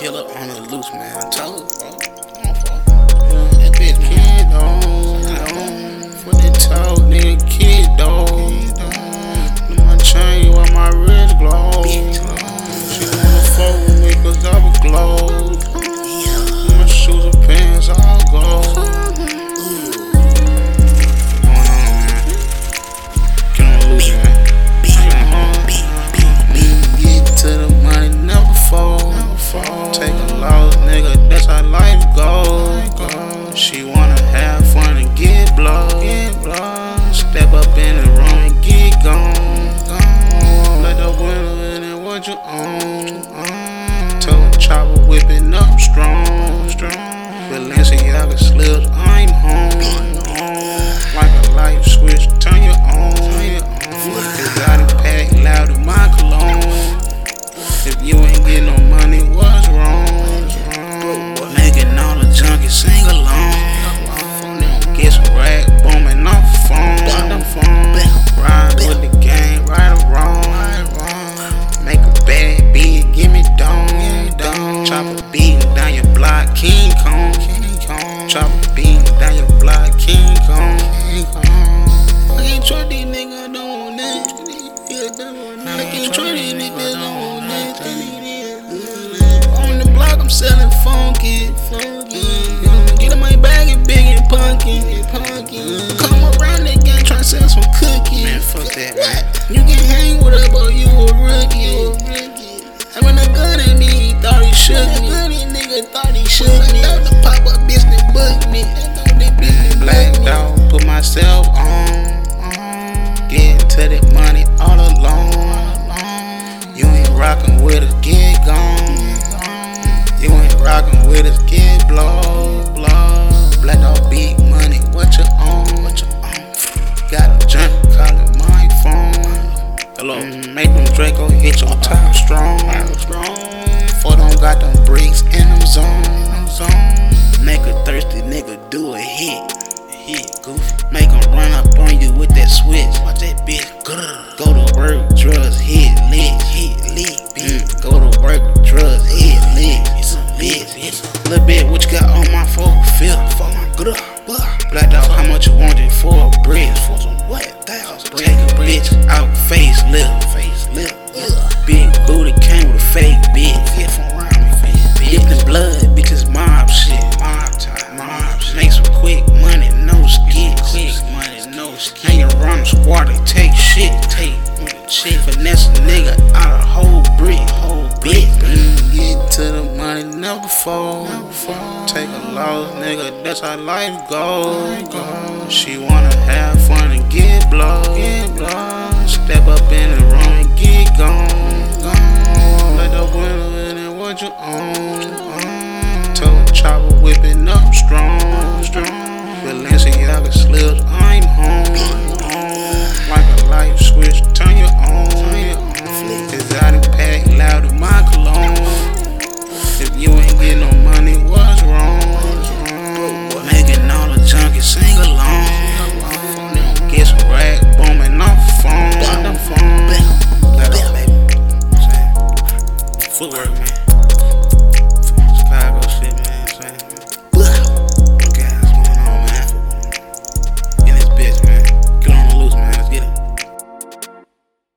killer on the loose, man. I told you, bro. That bitch kid on, for the toe, nigga whipping up strong. Strong. Balenciaga slips, I'm home. Funky. Mm-hmm. Get in my bag, it big and punky. Come around the game, try to sell some cookies. Man, fuck that, man. You can hang with us, but you a rookie. Having a gun at me, he thought he shook me. nigga thought he shook me. Thought the pop up business booked me. Black dog, put myself on. Get to the money all alone. You ain't rockin' with us, get gone. You ain't rockin' with us, get blow, blow. Black dog, big money, what you on? What you on? Got a junk calling my phone. Hello. Mm, make them Draco hit your top strong. Strong for them got them bricks in them zone. zone. Make a thirsty nigga do a hit. Hit goofy. Make him run up on you with that switch. Watch that bitch. Go to work, drugs, hit lit. Hit face lip. Face lip. Big booty came with a fake bitch. Get from me, face Dip bitch. the blood, bitches mob shit. Mob time. Mob shit. Make some quick money, no skits. Quick money, no skin. Hang around the squad, they take shit. Take Shit, finesse a nigga out a whole brick. whole Bitch, Mm, Get to the money, never fall. Take a loss, nigga, that's how life goes. She wanna have fun and get blow. Step up in the room and get gone. Let the window in and what you own. Toe chopper whipping up strong. Balenciaga slips,